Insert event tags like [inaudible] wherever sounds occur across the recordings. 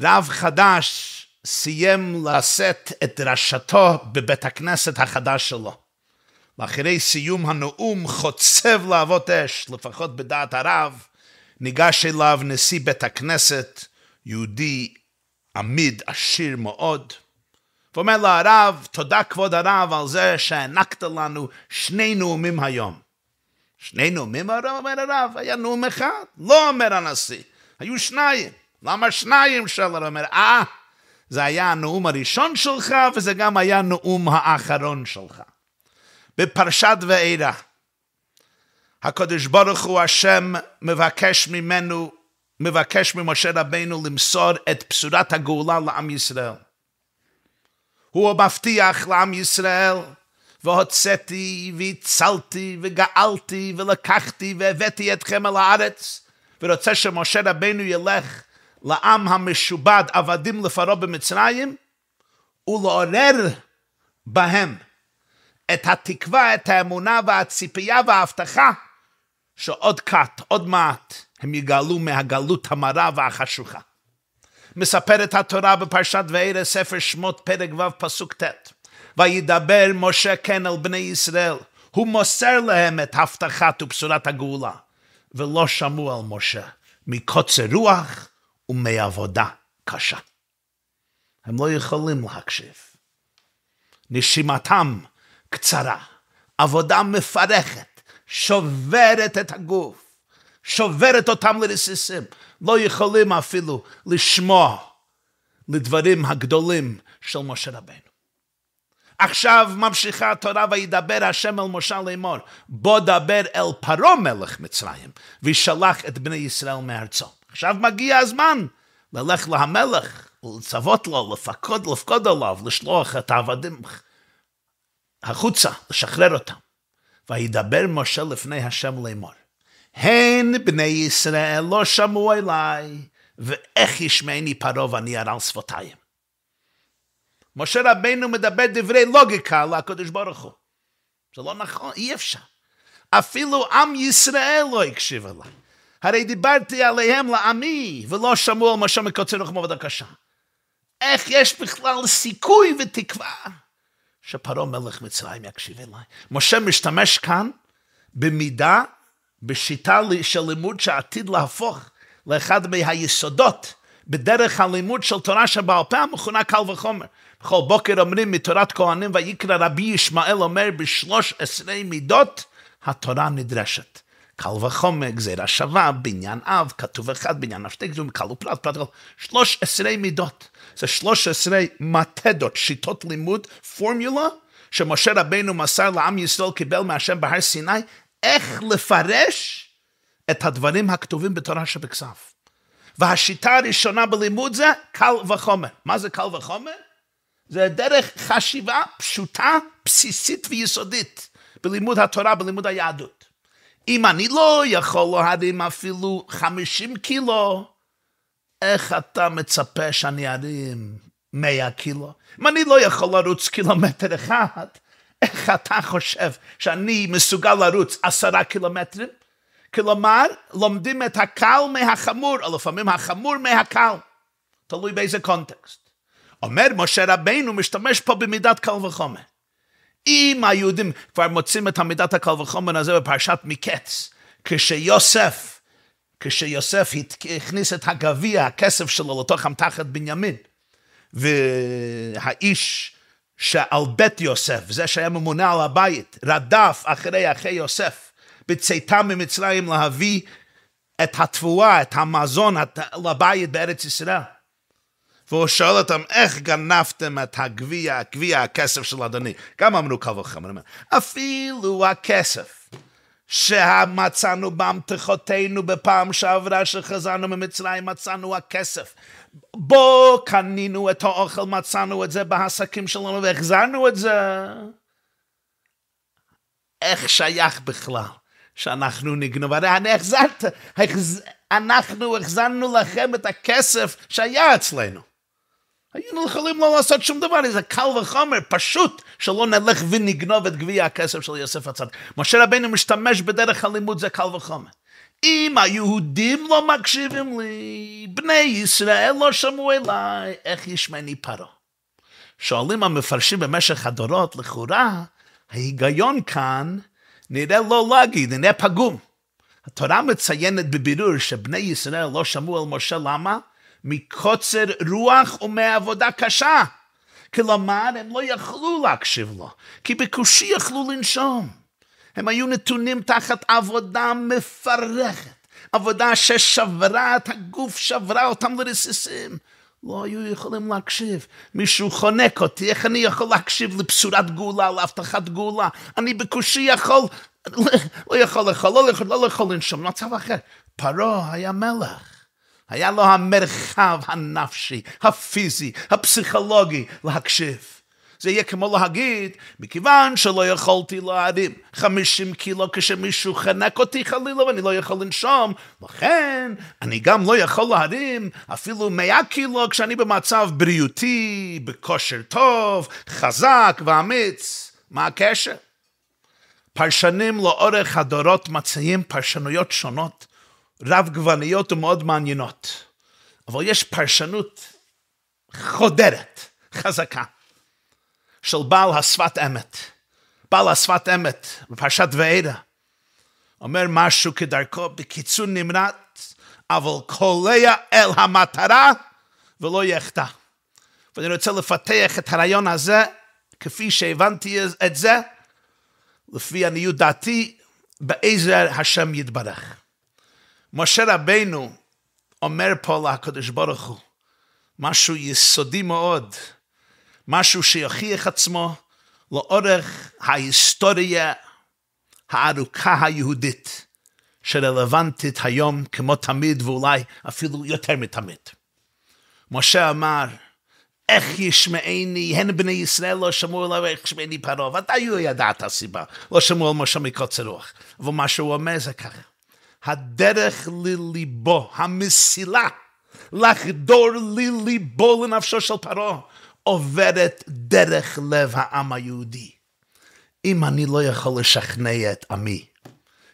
רב חדש סיים לשאת את דרשתו בבית הכנסת החדש שלו. ואחרי סיום הנאום חוצב להבות אש, לפחות בדעת הרב, ניגש אליו נשיא בית הכנסת, יהודי עמיד עשיר מאוד, ואומר לו הרב, תודה כבוד הרב על זה שהענקת לנו שני נאומים היום. שני נאומים, אומר הרב, היה נאום אחד, לא אומר הנשיא, היו שניים. למה שניים? שואל הרב, אומר, אה, זה היה הנאום הראשון שלך, וזה גם היה נאום האחרון שלך. בפרשת ואירא, הקדוש ברוך הוא השם מבקש ממנו, מבקש ממשה רבינו למסור את בשורת הגאולה לעם ישראל. הוא מבטיח לעם ישראל, והוצאתי והצלתי וגאלתי ולקחתי והבאתי אתכם אל הארץ, ורוצה שמשה רבינו ילך לעם המשובד עבדים לפרעה במצרים, ולעורר בהם את התקווה, את האמונה והציפייה וההבטחה שעוד קט, עוד מעט, הם יגאלו מהגלות המרה והחשוכה. מספרת התורה בפרשת וארא, ספר שמות, פרק ו', פסוק ט'. וידבר משה כן על בני ישראל, הוא מוסר להם את הבטחת ובשורת הגאולה, ולא שמעו על משה, מקוצר רוח ומעבודה קשה. הם לא יכולים להקשיב. נשימתם קצרה, עבודה מפרכת, שוברת את הגוף, שוברת אותם לרסיסים, לא יכולים אפילו לשמוע לדברים הגדולים של משה רבנו. עכשיו ממשיכה התורה וידבר השם אל משה לאמור, בוא דבר אל פרעה מלך מצרים, וישלח את בני ישראל מארצו. עכשיו מגיע הזמן ללך להמלך, לצוות לו, לפקוד, לפקוד עליו, לשלוח את העבדים החוצה, לשחרר אותם. וידבר משה לפני השם לאמור, הן בני ישראל לא שמעו אליי, ואיך ישמעני פרעה ואני ארל שפתיים. משה רבנו מדבר דברי לוגיקה לקדוש ברוך הוא. זה לא נכון, אי אפשר. אפילו עם ישראל לא הקשיב אליי. הרי דיברתי עליהם לעמי, ולא שמעו על משה מקוצר עבודה קשה. איך יש בכלל סיכוי ותקווה שפרעה מלך מצרים יקשיב אליי? משה משתמש כאן במידה, בשיטה של לימוד שעתיד להפוך לאחד מהיסודות בדרך הלימוד של תורה שבעל פה המכונה קל וחומר. בכל בוקר אומרים מתורת כהנים ויקרא רבי ישמעאל אומר בשלוש עשרה מידות התורה נדרשת. קל וחומר, גזירה שווה, בניין אב, כתוב אחד, בניין אב שתי גזורים, קל ופלט, פלט, שלוש עשרה מידות. זה שלוש עשרה מתדות, שיטות לימוד, פורמולה, שמשה רבנו מסר לעם ישראל, קיבל מהשם בהר סיני, איך לפרש את הדברים הכתובים בתורה שבכסף. והשיטה הראשונה בלימוד זה קל וחומר. מה זה קל וחומר? זה דרך חשיבה פשוטה, בסיסית ויסודית בלימוד התורה, בלימוד היהדות. אם אני לא יכול להרים אפילו 50 קילו, איך אתה מצפה שאני ארים 100 קילו? אם אני לא יכול לרוץ קילומטר אחד, איך אתה חושב שאני מסוגל לרוץ עשרה קילומטרים? כלומר, לומדים את הקל מהחמור, או לפעמים החמור מהקל. תלוי באיזה קונטקסט. אומר משה רבינו, משתמש פה במידת קל וחומר. אם היהודים כבר מוצאים את המידת הקל וחומר הזה בפרשת מקץ, כשיוסף, כשיוסף הכניס את הגביע, הכסף שלו לתוך המתחת בנימין, והאיש שעל בית יוסף, זה שהיה ממונה על הבית, רדף אחרי אחי יוסף, בצאתם ממצרים להביא את התבואה, את המזון לבית בארץ ישראל. והוא שואל אותם, איך גנבתם את הגביע, גביע הכסף של אדוני? גם אמרו קל וחמר, אפילו הכסף שמצאנו באמתחותינו בפעם שעברה שחזרנו ממצרים, מצאנו הכסף. בו קנינו את האוכל, מצאנו את זה בעסקים שלנו והחזרנו את זה. איך שייך בכלל שאנחנו נגנוב? הרי אני החזרת, אנחנו החזרנו לכם את הכסף שהיה אצלנו. היינו יכולים לא לעשות שום דבר, זה קל וחומר, פשוט שלא נלך ונגנוב את גביע הכסף של יוסף הצד. משה רבינו משתמש בדרך הלימוד, זה קל וחומר. אם היהודים לא מקשיבים לי, בני ישראל לא שמעו אליי, איך ישמעני פרעה? שואלים המפרשים במשך הדורות, לכאורה, ההיגיון כאן נראה לא להגיד, נראה פגום. התורה מציינת בבירור שבני ישראל לא שמעו על משה, למה? מקוצר רוח ומעבודה קשה. כלומר, הם לא יכלו להקשיב לו, כי בקושי יכלו לנשום. הם היו נתונים תחת עבודה מפרכת, עבודה ששברה את הגוף, שברה אותם לרסיסים. לא היו יכולים להקשיב. מישהו חונק אותי, איך אני יכול להקשיב לבשורת גאולה, להבטחת גאולה? אני בקושי יכול, לא יכול לאכול, לא לא יכול לנשום, מצב אחר. פרעה היה מלך. היה לו המרחב הנפשי, הפיזי, הפסיכולוגי להקשיב. זה יהיה כמו להגיד, מכיוון שלא יכולתי להרים 50 קילו כשמישהו חנק אותי חלילה ואני לא יכול לנשום, לכן אני גם לא יכול להרים אפילו 100 קילו כשאני במצב בריאותי, בכושר טוב, חזק ואמיץ. מה הקשר? פרשנים לאורך הדורות מציעים פרשנויות שונות, רב גווניות ומאוד מעניינות. אבל יש פרשנות חודרת, חזקה. של בעל השפת אמת. בעל השפת אמת בפרשת ועדה. אומר משהו כדרכו בקיצור נמרץ, אבל קולע אל המטרה ולא יחטא. ואני רוצה לפתח את הרעיון הזה, כפי שהבנתי את זה, לפי עניות דעתי, בעזר השם יתברך. משה רבינו אומר פה לקדוש ברוך הוא, משהו יסודי מאוד, משהו שיוכיח עצמו לאורך ההיסטוריה הארוכה היהודית, שרלוונטית היום כמו תמיד ואולי אפילו יותר מתמיד. משה אמר, איך ישמעני, הן בני ישראל לא שמעו עליו, איך ישמעני פרעה, ודאי הוא הסיבה, לא שמעו על משה מקוצר רוח. אבל מה שהוא אומר זה ככה, הדרך לליבו, המסילה, לחדור לליבו לנפשו של פרעה, עוברת דרך לב העם היהודי. אם אני לא יכול לשכנע את עמי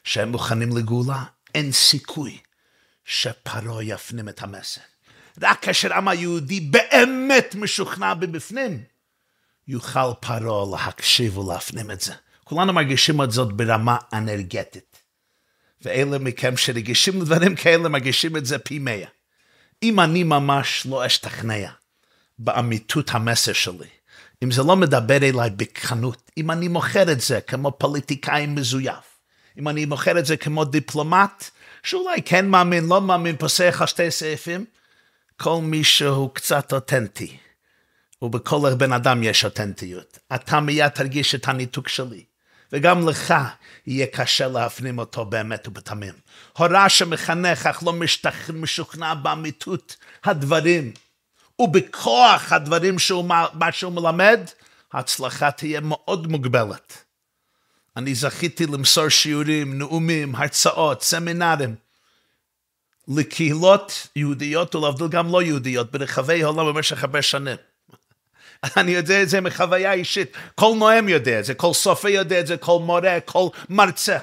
שהם מוכנים לגאולה, אין סיכוי שפרעה יפנים את המסר. רק כאשר העם היהודי באמת משוכנע בבפנים, יוכל פרעה להקשיב ולהפנים את זה. כולנו מרגישים את זאת ברמה אנרגטית. ואלה מכם שרגישים לדברים כאלה מרגישים את זה פי מאה. אם אני ממש לא אשתכנע באמיתות המסר שלי. אם זה לא מדבר אליי בכנות, אם אני מוכר את זה כמו פוליטיקאי מזויף, אם אני מוכר את זה כמו דיפלומט, שאולי כן מאמין, לא מאמין, פוסח על שתי סעיפים, כל מי שהוא קצת אותנטי, ובכל בן אדם יש אותנטיות, אתה מיד תרגיש את הניתוק שלי. וגם לך יהיה קשה להפנים אותו באמת ובתמים. הורה שמחנך אך לא משוכנע באמיתות הדברים, ובכוח הדברים שהוא, מה שהוא מלמד, ההצלחה תהיה מאוד מוגבלת. אני זכיתי למסור שיעורים, נאומים, הרצאות, סמינרים, לקהילות יהודיות ולהבדיל גם לא יהודיות ברחבי העולם במשך הרבה שנים. [laughs] אני יודע את זה מחוויה אישית, כל נואם יודע את זה, כל סופר יודע את זה, כל מורה, כל מרצה.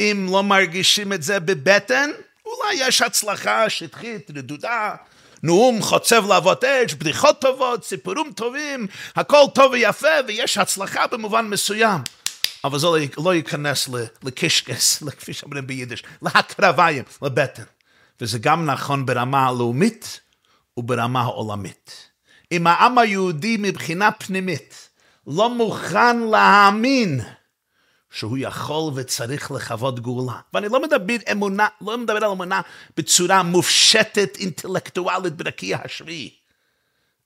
אם לא מרגישים את זה בבטן, אולי יש הצלחה שטחית, רדודה, נאום חוצב להבות אש, בדיחות טובות, סיפורים טובים, הכל טוב ויפה ויש הצלחה במובן מסוים. אבל זה לא, לא ייכנס לקישקס, [laughs] כפי שאומרים ביידיש, להקרביים, לבטן. וזה גם נכון ברמה הלאומית וברמה העולמית. אם העם היהודי מבחינה פנימית לא מוכן להאמין שהוא יכול וצריך לחוות גאולה. ואני לא מדבר אמונה, לא מדבר על אמונה בצורה מופשטת, אינטלקטואלית ברקיע השביעי,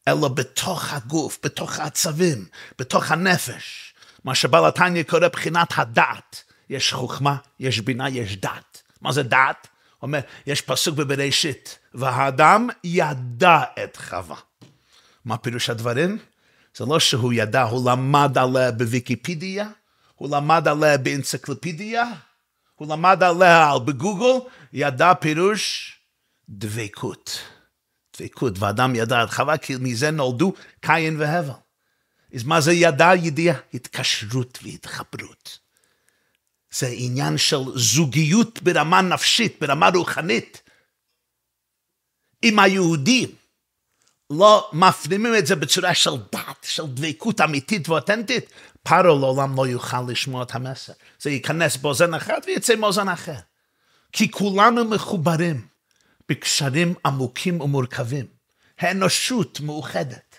אלא בתוך הגוף, בתוך העצבים, בתוך הנפש. מה שבעל התניא קורא בחינת הדעת. יש חוכמה, יש בינה, יש דת. מה זה דת? אומר, יש פסוק בבראשית, והאדם ידע את חווה. מה פירוש הדברים? זה לא שהוא ידע, הוא למד עליה בוויקיפדיה, הוא למד עליה באנציקלופדיה, הוא למד עליה בגוגל, ידע פירוש דבקות. דבקות, ואדם ידע את חווה, כי מזה נולדו קין והבל. אז מה זה ידע? ידיעה, התקשרות והתחברות. זה עניין של זוגיות ברמה נפשית, ברמה רוחנית. אם היהודים לא מפנימים את זה בצורה של דת, של דבקות אמיתית ואותנטית, פרו לעולם לא יוכל לשמוע את המסר. זה ייכנס באוזן אחד ויצא מאוזן אחר. כי כולנו מחוברים בקשרים עמוקים ומורכבים. האנושות מאוחדת.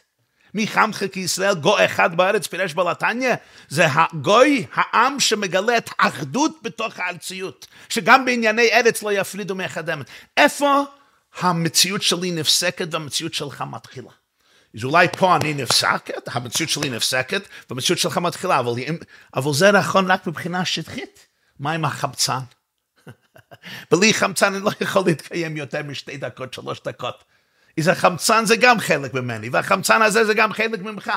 מי חמך כישראל גוי אחד בארץ פירש בלתניה זה הגוי העם שמגלה את האחדות בתוך הארציות שגם בענייני ארץ לא יפרידו מאחד האמת איפה המציאות שלי נפסקת והמציאות שלך מתחילה אז אולי פה אני נפסקת, המציאות שלי נפסקת, והמציאות שלך מתחילה, אבל, אבל זה נכון רק מבחינה שטחית. מה עם החמצן? [laughs] בלי חמצן אני לא יכול להתקיים יותר משתי דקות, שלוש דקות. אז החמצן זה גם חלק ממני, והחמצן הזה זה גם חלק ממך.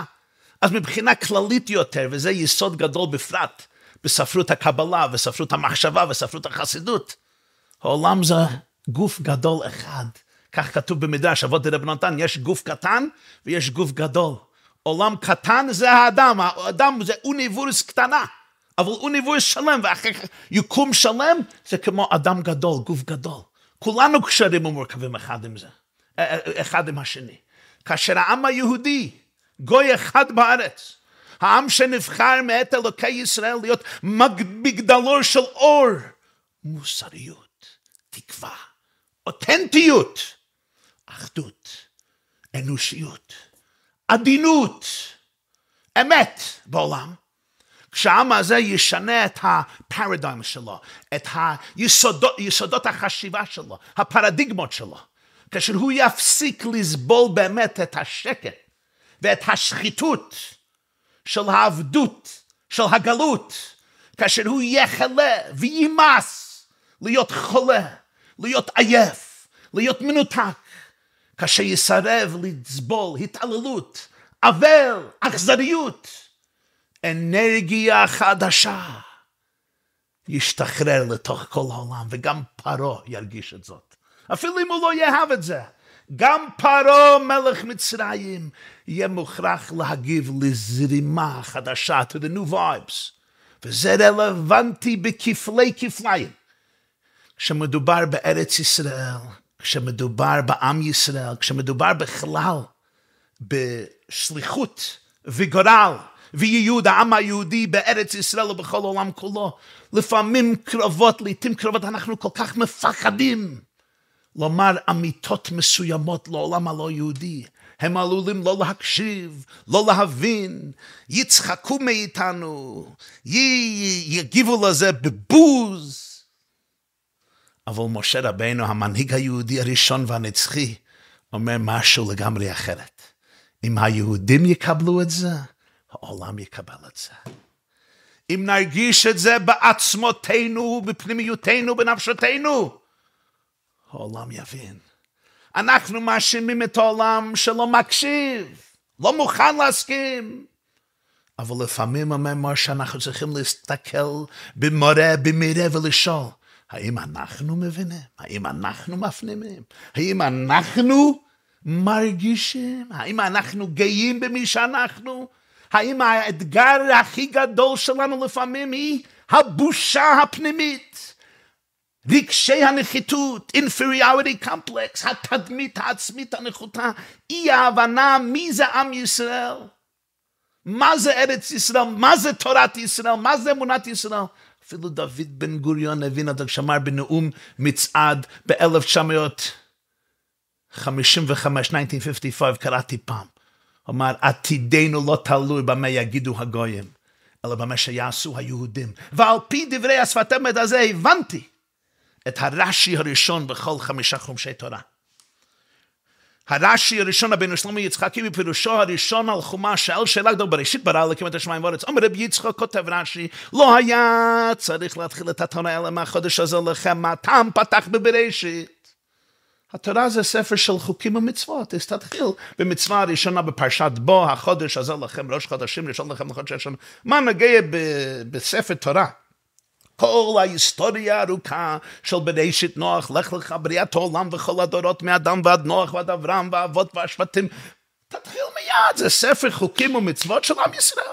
אז מבחינה כללית יותר, וזה יסוד גדול בפרט, בספרות הקבלה, וספרות המחשבה, וספרות החסידות, העולם זה גוף גדול אחד. כך כתוב במדרש, אבות דרב נתן, יש גוף קטן ויש גוף גדול. עולם קטן זה האדם, האדם זה אוניבורס קטנה, אבל אוניבורס שלם, ואחרי יקום שלם זה כמו אדם גדול, גוף גדול. כולנו קשרים ומורכבים אחד עם זה, אה, אה, אחד עם השני. כאשר העם היהודי, גוי אחד בארץ, העם שנבחר מאת אלוקי ישראל להיות מגדלור של אור, מוסריות, תקווה, אותנטיות, אחדות, אנושיות, עדינות, אמת בעולם. כשהעם הזה ישנה את הפרדיום שלו, את היסודות, יסודות החשיבה שלו, הפרדיגמות שלו, כאשר הוא יפסיק לסבול באמת את השקט ואת השחיתות של העבדות, של הגלות, כאשר הוא יהיה חלה וימאס להיות חולה, להיות עייף, להיות מנותק, כאשר יסרב לסבול התעללות, אבל, אכזריות, אנרגיה חדשה ישתחרר לתוך כל העולם, וגם פרעה ירגיש את זאת. אפילו אם הוא לא יאהב את זה. גם פרעה מלך מצרים יהיה מוכרח להגיב לזרימה חדשה, to the new vibes. וזה רלוונטי בכפלי כפליים. כשמדובר בארץ ישראל, כשמדובר בעם ישראל, כשמדובר בכלל בשליחות וגורל וייעוד העם היהודי בארץ ישראל ובכל העולם כולו, לפעמים קרבות, לעתים קרבות, אנחנו כל כך מפחדים לומר אמיתות מסוימות לעולם הלא יהודי. הם עלולים לא להקשיב, לא להבין, יצחקו מאיתנו, יגיבו לזה בבוז. אבל משה רבנו, המנהיג היהודי הראשון והנצחי, אומר משהו לגמרי אחרת. אם היהודים יקבלו את זה, העולם יקבל את זה. אם נרגיש את זה בעצמותינו, בפנימיותנו, בנפשותינו, העולם יבין. אנחנו מאשימים את העולם שלא מקשיב, לא מוכן להסכים. אבל לפעמים אומר שאנחנו צריכים להסתכל במורה, במראה ולשאול, האם אנחנו מבינים? האם אנחנו מפנימים? האם אנחנו מרגישים? האם אנחנו גאים במי שאנחנו? האם האתגר הכי גדול שלנו לפעמים היא הבושה הפנימית? רגשי הנחיתות, inferiority complex, התדמית העצמית הנחותה, אי ההבנה מי זה עם ישראל, מה זה ארץ ישראל, מה זה תורת ישראל, מה זה אמונת ישראל. אפילו דוד בן גוריון הבין זה כשאמר בנאום מצעד ב-1955, 1955, קראתי פעם. הוא אמר, עתידנו לא תלוי במה יגידו הגויים, אלא במה שיעשו היהודים. ועל פי דברי השפת אמת הזה הבנתי את הרש"י הראשון בכל חמישה חומשי תורה. הרש"י הראשון, הבן שלמה יצחקי, בפירושו הראשון על חומש שאל שאלה גדול בראשית ברא אלוקים את השמיים וארץ. אומר רבי יצחק כותב רש"י, לא היה צריך להתחיל את התורה אלא מהחודש הזה לכם, מה טעם פתח בבראשית. התורה זה ספר של חוקים ומצוות, אז תתחיל במצווה הראשונה בפרשת בו, החודש הזה לכם, ראש חודשים, ראשון לכם לחודש ראשון. מה נגיע בספר תורה? כל ההיסטוריה הארוכה של בראשית נוח, לך לך בריאת העולם וכל הדורות מאדם ועד נוח ועד אברהם והאבות והשבטים. תתחיל מיד, זה ספר חוקים ומצוות של עם ישראל.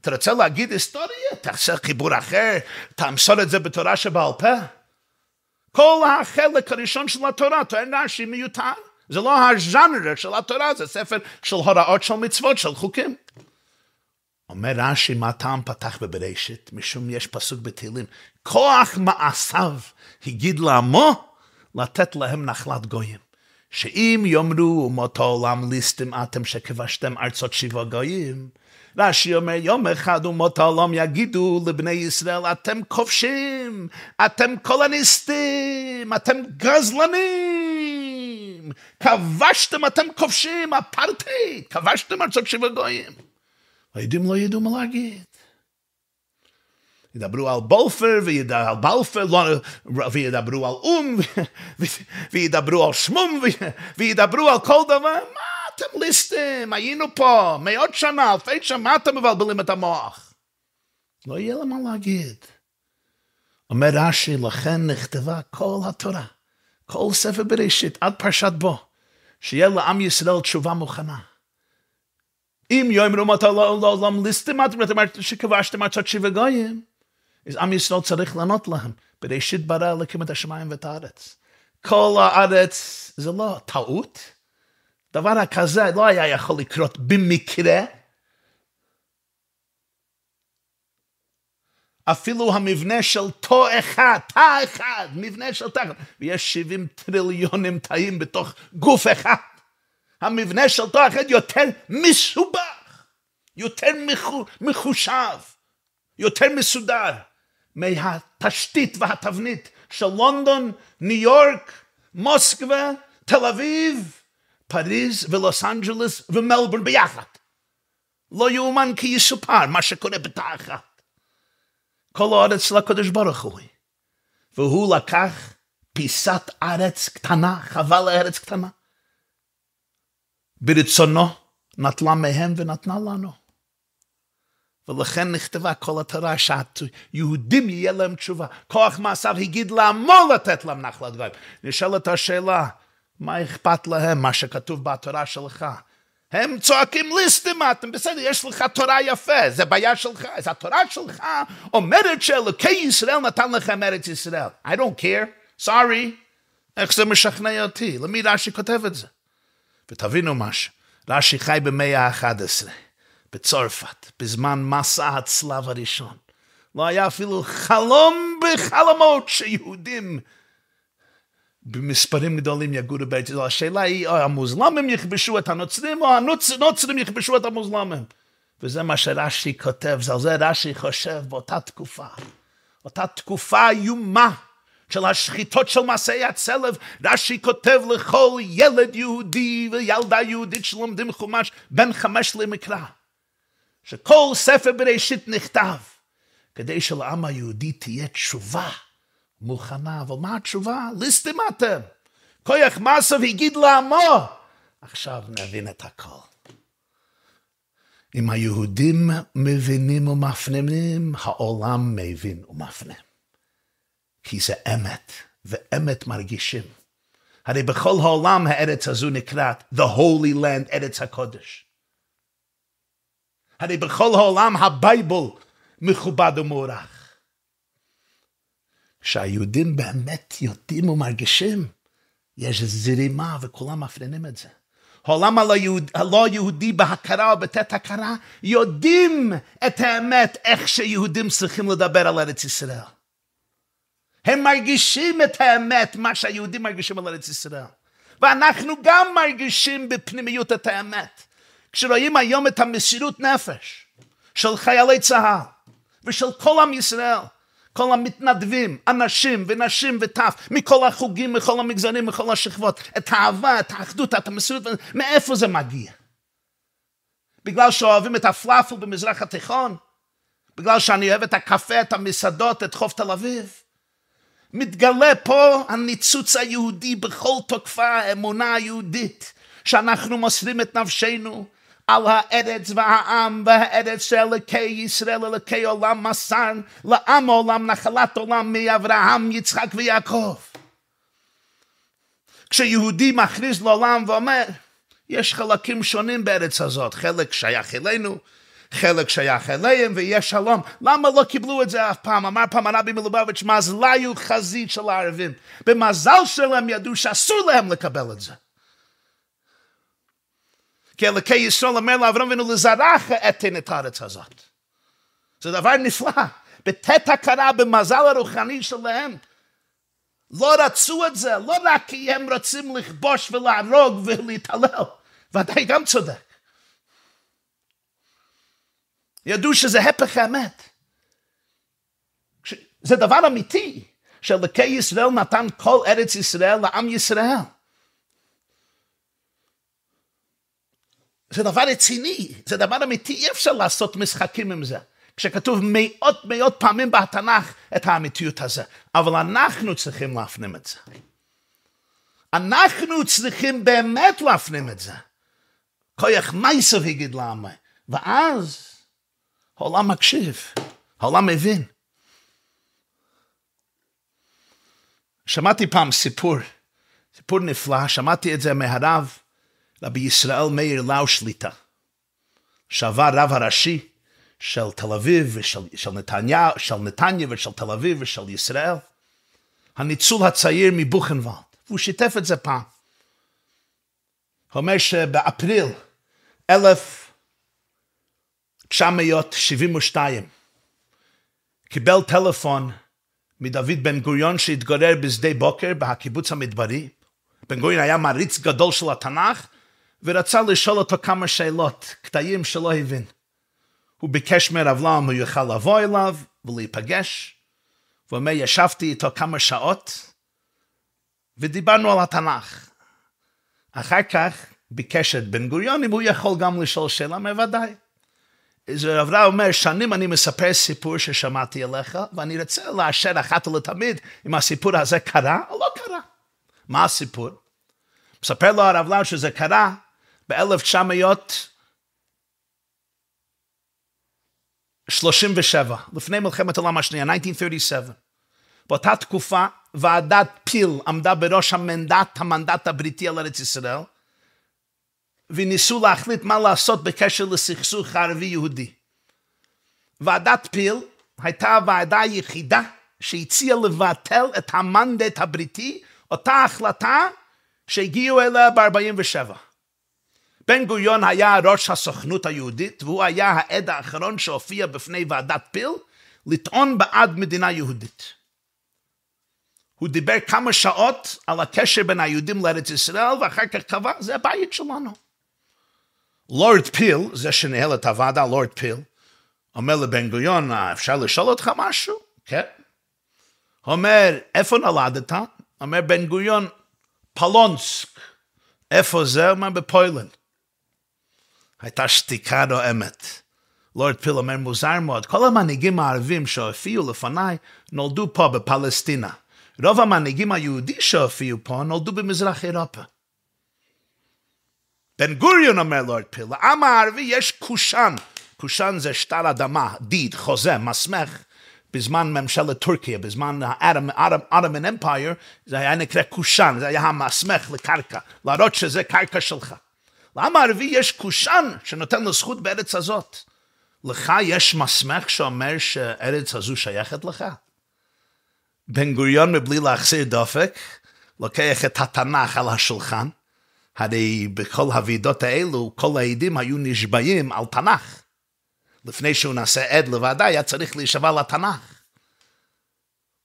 אתה רוצה להגיד היסטוריה? תעשה חיבור אחר, תמסור את זה בתורה שבעל פה. כל החלק הראשון של התורה, טוען רש"י מיותר. זה לא הז'אנר של התורה, זה ספר של הוראות של מצוות, של חוקים. אומר רש"י, מה טעם פתח בבראשית? משום יש פסוק בתהילים, כוח מעשיו הגיד לעמו לתת להם נחלת גויים. שאם יאמרו אומות העולם ליסטים אתם שכבשתם ארצות שבעה גויים, רש"י אומר, יום אחד אומות העולם יגידו לבני ישראל, אתם כובשים, אתם קולוניסטים, אתם גזלנים, כבשתם, אתם כובשים, אפרטהייד, כבשתם ארצות שבעה גויים. היהודים לא ידעו מה להגיד. ידברו על בולפר, וידברו על בלפר, וידברו על אום, [laughs] וידברו על שמום, וידברו על כל דבר. מה אתם ליסטים? היינו פה מאות שנה, אלפי שנה, מה אתם מבלבלים את המוח? לא יהיה להם מה להגיד. אומר רש"י, לכן נכתבה כל התורה, כל ספר בראשית, עד פרשת בו, שיהיה לעם ישראל תשובה מוכנה. אם יאמרו מתי לעולם ליסטים, אתם שכבשתם עד שבע גויים, אז עם ישראל צריך לענות להם. בראשית ברא אלוקים את השמיים ואת הארץ. כל הארץ זה לא טעות. דבר כזה לא היה יכול לקרות במקרה. אפילו המבנה של תא אחד, תא אחד, מבנה של תא אחד, ויש 70 טריליונים תאים בתוך גוף אחד. המבנה של תא אחד יותר מסובך, יותר מחושב, יותר מסודר. מהתשתית והתבנית של לונדון, ניו יורק, מוסקבה, תל אביב, פריז ולוס אנג'לס ומלבורן ביחד. לא יאומן כי יסופר מה שקורה בתא אחת. כל הארץ של הקדוש ברוך הוא. והוא לקח פיסת ארץ קטנה, חבל לארץ קטנה. ברצונו נטלה מהם ונתנה לנו. ולכן נכתבה כל התורה שהיהודים יהיה להם תשובה. כוח מעשיו הגיד לעמו לתת להם נחלת גויים. נשאלת השאלה, מה אכפת להם, מה שכתוב בתורה שלך? הם צועקים ליסטים, אתם בסדר, יש לך תורה יפה, זה בעיה שלך. אז התורה שלך אומרת שאלוקי ישראל נתן לכם ארץ ישראל. I don't care, sorry. איך זה משכנע אותי? למי רש"י כותב את זה? ותבינו משהו, רש"י חי במאה ה-11. בצרפת, בזמן מסע הצלב הראשון. לא היה אפילו חלום בחלומות שיהודים במספרים גדולים יגורו בארץ ישראל. השאלה היא, או המוזלמים יכבשו את הנוצרים, או הנוצרים יכבשו את המוזלמים. וזה מה שרש"י כותב, זה על זה רש"י חושב באותה תקופה. אותה תקופה איומה של השחיטות של מסעי הצלב, רש"י כותב לכל ילד יהודי וילדה יהודית שלומדים חומש בין חמש למקרא. שכל ספר בראשית נכתב כדי שלעם היהודי תהיה תשובה מוכנה. אבל מה התשובה? ליסטים אתם. כוח מסו והגיד לעמו. עכשיו נבין את הכל. אם היהודים מבינים ומפנימים, העולם מבין ומפנים. כי זה אמת, ואמת מרגישים. הרי בכל העולם הארץ הזו נקראת The Holy Land, ארץ הקודש. הרי בכל העולם ה Bible מכובד ומוערך. כשהיהודים באמת יודעים ומרגישים, יש זרימה וכולם מפנינים את זה. העולם הלא, יהוד, הלא יהודי בהכרה או בתת הכרה יודעים את האמת איך שיהודים צריכים לדבר על ארץ ישראל. הם מרגישים את האמת, מה שהיהודים מרגישים על ארץ ישראל. ואנחנו גם מרגישים בפנימיות את האמת. כשרואים היום את המסירות נפש של חיילי צה"ל ושל כל עם ישראל, כל המתנדבים, אנשים ונשים וטף, מכל החוגים, מכל המגזרים, מכל השכבות, את האהבה, את האחדות, את המסירות, מאיפה זה מגיע? בגלל שאוהבים את הפלאפל במזרח התיכון? בגלל שאני אוהב את הקפה, את המסעדות, את חוף תל אביב? מתגלה פה הניצוץ היהודי בכל תוקפה, האמונה היהודית, שאנחנו מוסרים את נפשנו על הארץ והעם והארץ של אלוקי ישראל, אלוקי עולם מסר, לעם עולם, נחלת עולם מאברהם, יצחק ויעקב. כשיהודי מכריז לעולם ואומר, יש חלקים שונים בארץ הזאת, חלק שייך אלינו, חלק שייך אליהם ויש שלום. למה לא קיבלו את זה אף פעם? אמר פעם הרבי מלובביץ', מזליו חזית של הערבים. במזל שלהם ידעו שאסור להם לקבל את זה. כי אלוקי ישראל אומר לאברהם אבינו לזרעך אתן את הארץ הזאת. זה דבר נפלא. בתת הכרה במזל הרוחני שלהם. לא רצו את זה, לא רק כי הם רוצים לכבוש ולהרוג ולהתעלל. ודאי גם צודק. ידעו שזה הפך האמת. זה דבר אמיתי, שאלוקי ישראל נתן כל ארץ ישראל לעם ישראל. זה דבר רציני, זה דבר אמיתי, אי אפשר לעשות משחקים עם זה. כשכתוב מאות מאות פעמים בתנ"ך את האמיתיות הזה. אבל אנחנו צריכים להפנים את זה. אנחנו צריכים באמת להפנים את זה. כוח מייסר הגיד לעמי. ואז העולם מקשיב, העולם מבין. שמעתי פעם סיפור, סיפור נפלא, שמעתי את זה מהרב רבי ישראל מאיר לאו שליטה, שעבר רב הראשי של תל אביב ושל של נתניה, של נתניה ושל תל אביב ושל ישראל, הניצול הצעיר מבוכנוולד, והוא שיתף את זה פעם. הוא אומר שבאפריל 1972 קיבל טלפון מדוד בן גוריון שהתגורר בשדה בוקר בקיבוץ המדברי. בן גוריון היה מעריץ גדול של התנ"ך ורצה לשאול אותו כמה שאלות, קטעים שלא הבין. הוא ביקש מרב לם, הוא יוכל לבוא אליו ולהיפגש. והוא אומר, ישבתי איתו כמה שעות ודיברנו על התנ"ך. אחר כך ביקש את בן גוריון אם הוא יכול גם לשאול שאלה, אומר ודאי. אז רב רב אומר, שנים אני מספר סיפור ששמעתי עליך, ואני רוצה לאשר אחת ולתמיד אם הסיפור הזה קרה או לא קרה. מה הסיפור? מספר לו הרב לאו שזה קרה ב-1900 37, לפני מלחמת העולם השנייה, 1937. באותה תקופה, ועדת פיל עמדה בראש המנדט, המנדט הבריטי על ארץ ישראל, וניסו להחליט מה לעשות בקשר לסכסוך הערבי-יהודי. ועדת פיל הייתה הוועדה היחידה שהציעה לבטל את המנדט הבריטי, אותה החלטה שהגיעו אליה ב-47. בן גוריון היה ראש הסוכנות היהודית, והוא היה העד האחרון שהופיע בפני ועדת פיל, לטעון בעד מדינה יהודית. הוא דיבר כמה שעות על הקשר בין היהודים לארץ ישראל, ואחר כך קבע, זה הבית שלנו. לורד פיל, זה שניהל את הוועדה, לורד פיל, אומר לבן גוריון, אפשר לשאול אותך משהו? כן. אומר, איפה נולדת? אומר בן גוריון, פלונסק. איפה זה? אומר בפוילנד. הייתה שתיקה נואמת. לורד פיל אומר מוזר מאוד, כל המנהיגים הערבים שהופיעו לפניי נולדו פה בפלסטינה. רוב המנהיגים היהודי שהופיעו פה נולדו במזרח אירופה. בן גוריון אומר לורד פיל, לעם הערבי יש קושאן. קושאן זה שטר אדמה, deed, חוזה, מסמך. בזמן ממשלת טורקיה, בזמן ה Ottoman Empire, זה היה נקרא קושאן, זה היה המסמך לקרקע, להראות שזה קרקע שלך. לעם הערבי יש קושאן שנותן לו זכות בארץ הזאת. לך יש מסמך שאומר שארץ הזו שייכת לך? בן גוריון מבלי להחסיר דופק, לוקח את התנ"ך על השולחן, הרי בכל הוועידות האלו כל העדים היו נשבעים על תנ"ך. לפני שהוא נעשה עד לוועדה היה צריך להישבע לתנ"ך.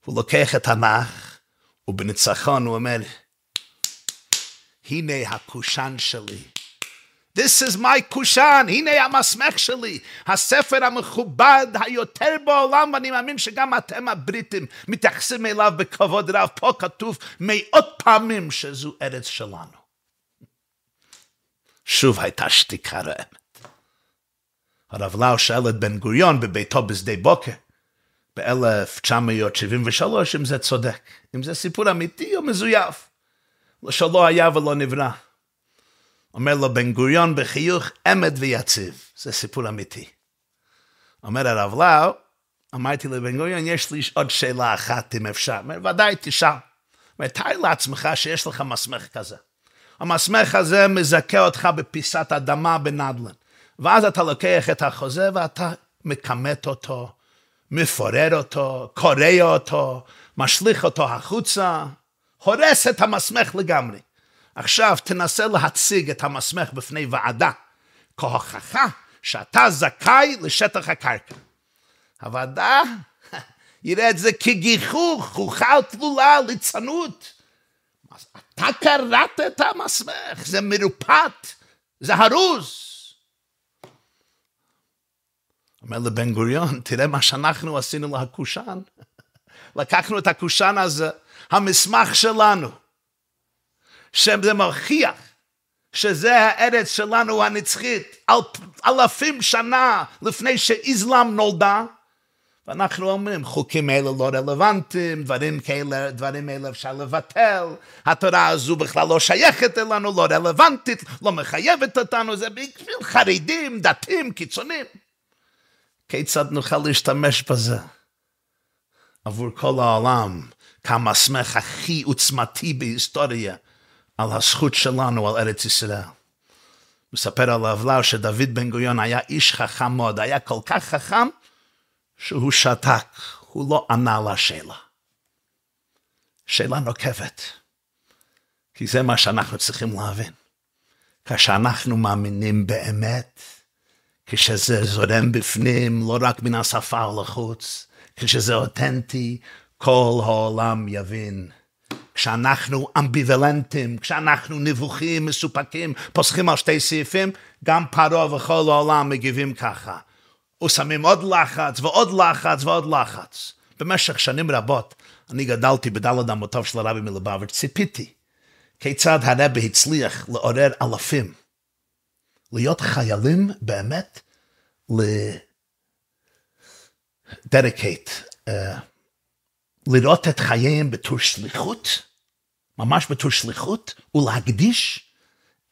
הוא לוקח את התנ"ך, ובניצחון הוא אומר, הנה הקושאן שלי. This is my קושאן, הנה המסמך שלי, הספר המכובד היותר בעולם, ואני מאמין שגם אתם הבריטים מתייחסים אליו בכבוד רב. פה כתוב מאות פעמים שזו ארץ שלנו. שוב הייתה שתיקה רעמת. הרב לאו שאל את בן גוריון בביתו בשדה בוקר, ב-1973, אם זה צודק, אם זה סיפור אמיתי או מזויף, שלא היה ולא נברא. אומר לו בן גוריון בחיוך אמת ויציב, זה סיפור אמיתי. אומר הרב לאו, אמרתי לבן גוריון, יש לי עוד שאלה אחת אם אפשר. אומר, ודאי, תשאל. אומר, תאר לעצמך שיש לך מסמך כזה. המסמך הזה מזכה אותך בפיסת אדמה בנדל"ן. ואז אתה לוקח את החוזה ואתה מכמת אותו, מפורר אותו, קורע אותו, משליך אותו החוצה, הורס את המסמך לגמרי. עכשיו תנסה להציג את המסמך בפני ועדה כהוכחה שאתה זכאי לשטח הקרקע. הוועדה [laughs] יראה את זה כגיחוך, חוכה תלולה, ליצנות. אתה קראת את המסמך, זה מרופט, זה הרוז. אומר לבן גוריון, תראה מה שאנחנו עשינו להקושן. [laughs] לקחנו את הקושן הזה, המסמך שלנו, שזה מוכיח שזה הארץ שלנו הנצחית, על, אלפים שנה לפני שאיזלאם נולדה, ואנחנו אומרים, חוקים אלה לא רלוונטיים, דברים כאלה, דברים אלה אפשר לבטל, התורה הזו בכלל לא שייכת אלינו, לא רלוונטית, לא מחייבת אותנו, זה בשביל חרדים, דתיים, קיצונים. כיצד נוכל להשתמש בזה עבור כל העולם כמסמך הכי עוצמתי בהיסטוריה על הזכות שלנו על ארץ ישראל. מספר על הבלר שדוד בן גוריון היה איש חכם מאוד, היה כל כך חכם שהוא שתק, הוא לא ענה לשאלה. שאלה נוקבת, כי זה מה שאנחנו צריכים להבין. כשאנחנו מאמינים באמת, כשזה זורם בפנים, לא רק מן השפה לחוץ, כשזה אותנטי, כל העולם יבין. כשאנחנו אמביוולנטים, כשאנחנו נבוכים, מסופקים, פוסחים על שתי סעיפים, גם פרעה וכל העולם מגיבים ככה. ושמים עוד לחץ ועוד לחץ ועוד לחץ. במשך שנים רבות אני גדלתי בדלת אמותיו של הרבי מלובביץ', ציפיתי כיצד הרבי הצליח לעורר אלפים, להיות חיילים באמת, לדדיקייט, uh, לראות את חייהם בתור שליחות, ממש בתור שליחות, ולהקדיש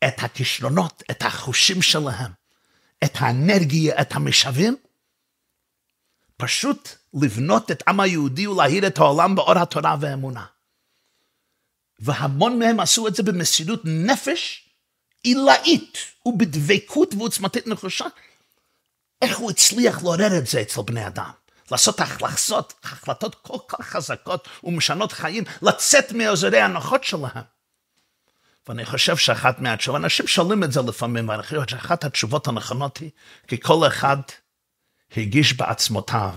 את הכישרונות, את החושים שלהם, את האנרגיה, את המשאבים, פשוט לבנות את עם היהודי ולהאיר את העולם באור התורה והאמונה. והמון מהם עשו את זה במסירות נפש עילאית ובדבקות ועוצמתית נחושה. איך הוא הצליח לעורר את זה אצל בני אדם? לעשות החלטות, החלטות כל כך חזקות ומשנות חיים, לצאת מאזורי הנוחות שלהם. ואני חושב שאחת מהתשובות, אנשים שואלים את זה לפעמים, ואני חושב שאחת התשובות הנכונות היא, כי כל אחד הרגיש בעצמותיו,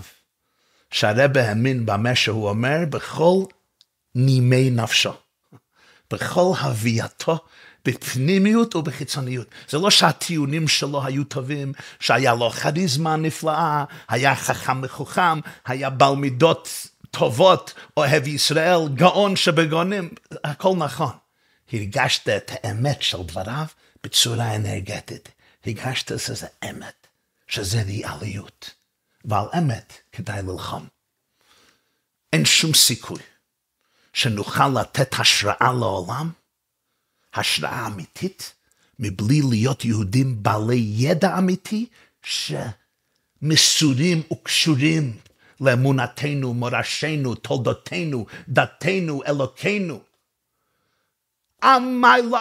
שהרבא האמין במה שהוא אומר בכל נימי נפשו, בכל הווייתו, בפנימיות ובחיצוניות. זה לא שהטיעונים שלו היו טובים, שהיה לו כריזמה נפלאה, היה חכם מחוכם, היה בעל מידות טובות, אוהב ישראל, גאון שבגאונים, הכל נכון. הרגשת את האמת של דבריו בצורה אנרגטית. הרגשת שזה אמת, שזה ריאליות. ועל אמת כדאי ללחום. אין שום סיכוי שנוכל לתת השראה לעולם, השראה אמיתית, מבלי להיות יהודים בעלי ידע אמיתי, שמסורים וקשורים לאמונתנו, מורשנו, תולדותינו, דתנו, אלוקינו.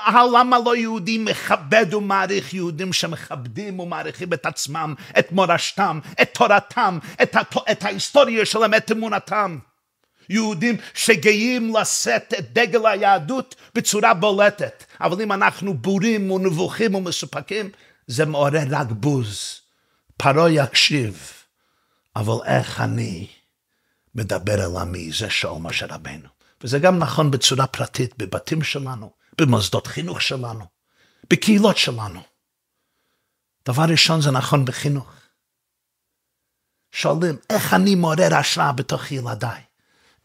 העולם הלא יהודי מכבד ומעריך יהודים שמכבדים ומעריכים את עצמם, את מורשתם, את תורתם, את, הת... את ההיסטוריה שלהם, את אמונתם. יהודים שגאים לשאת את דגל היהדות בצורה בולטת. אבל אם אנחנו בורים ונבוכים ומסופקים, זה מעורר רק בוז. פרעה יקשיב, אבל איך אני מדבר אל עמי, זה שאול משה רבנו. וזה גם נכון בצורה פרטית, בבתים שלנו, במוסדות חינוך שלנו, בקהילות שלנו. דבר ראשון זה נכון בחינוך. שואלים, איך אני מעורר השראה בתוך ילדיי?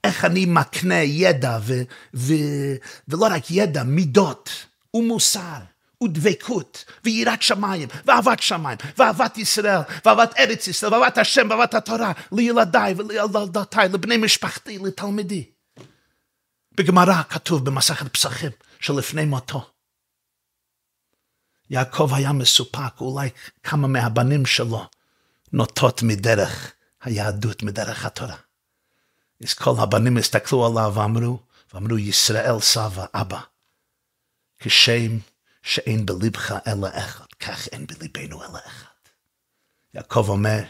איך אני מקנה ידע, ו- ו- ולא רק ידע, מידות ומוסר. ודבקות, ויראת שמיים, ואהבת שמיים, ואהבת ישראל, ואהבת ארץ ישראל, ואהבת השם, ואהבת התורה, לילדיי ולילדותיי, לבני משפחתי, לתלמידי. בגמרא כתוב במסכת פסחים שלפני מותו. יעקב היה מסופק, אולי כמה מהבנים שלו נוטות מדרך היהדות, מדרך התורה. אז כל הבנים הסתכלו עליו ואמרו, ואמרו, ישראל סבא, אבא, כשם שאין בלבך אלא אחד. כך אין בליבנו אלא אחד. יעקב אומר,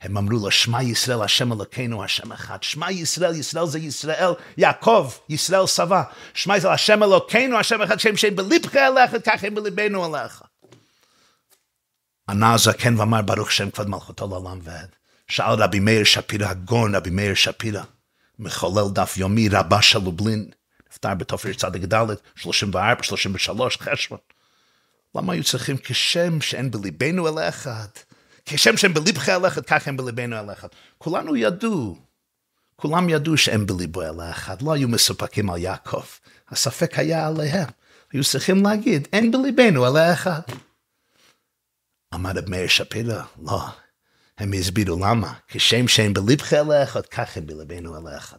הם אמרו לו, שמע ישראל, השם אלוקינו, השם אחד. שמע ישראל, ישראל זה ישראל, יעקב, ישראל סבא. שמע ישראל, השם אלוקינו, השם אחד, שם שם בלבך אליך, כך הם בליבנו אליך. ענה הזקן ואמר, ברוך שם כבוד מלכותו לעולם ועד. שאל רבי מאיר שפירא, הגאון רבי מאיר שפירא, מחולל דף יומי, רבה של לובלין, נפטר בתופר צדיק ד', 34, 33, חשבון. למה היו צריכים כשם שאין בליבנו אל אחד? כשם שהם בליבך אחד, כך הם בליבנו אחד. כולנו ידעו, כולם ידעו שהם בליבו אל אחד, לא היו מסופקים על יעקב. הספק היה עליהם. היו צריכים להגיד, אין בליבנו אל אחד. אמר רב מאיר שפירא, לא. הם הסבירו למה. כשם שהם בליבך אל אחד, כך הם בליבנו אל אחד.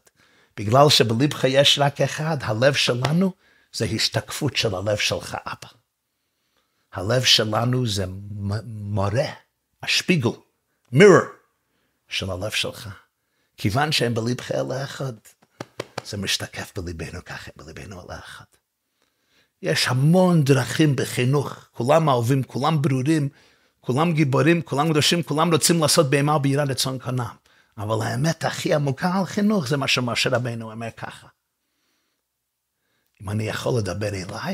בגלל שבליבך יש רק אחד, הלב שלנו זה השתקפות של הלב שלך, אבא. הלב שלנו זה מורה, השפיגל, מירור של הלב שלך. כיוון שהם בליבך אל אחד, זה משתקף בליבנו ככה, בליבנו אל אחד. יש המון דרכים בחינוך, כולם אהובים, כולם ברורים, כולם גיבורים, כולם קדושים, כולם רוצים לעשות בהמה וביראה רצון קנם. אבל האמת הכי עמוקה על חינוך זה מה שמשה רבנו אומר ככה. אם אני יכול לדבר אליי,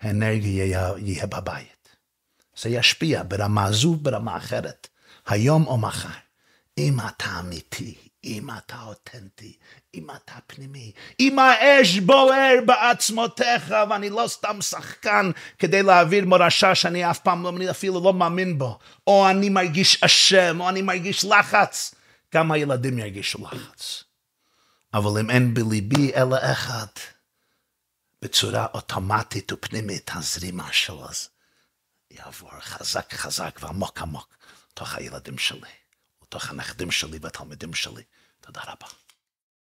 האנרגיה יהיה בבית. זה ישפיע ברמה זו, ברמה אחרת, היום או מחר. אם אתה אמיתי, אם אתה אותנטי, אם אתה פנימי, אם האש בוער בעצמותיך ואני לא סתם שחקן כדי להעביר מורשה שאני אף פעם לא, אפילו לא מאמין בו, או אני מרגיש אשם, או אני מרגיש לחץ, גם הילדים ירגישו לחץ. אבל אם אין בליבי אלא אחד, בצורה אוטומטית ופנימית, הזרימה שלו יעבור חזק חזק ועמוק עמוק תוך הילדים שלי, ותוך הנכדים שלי והתלמידים שלי. תודה רבה.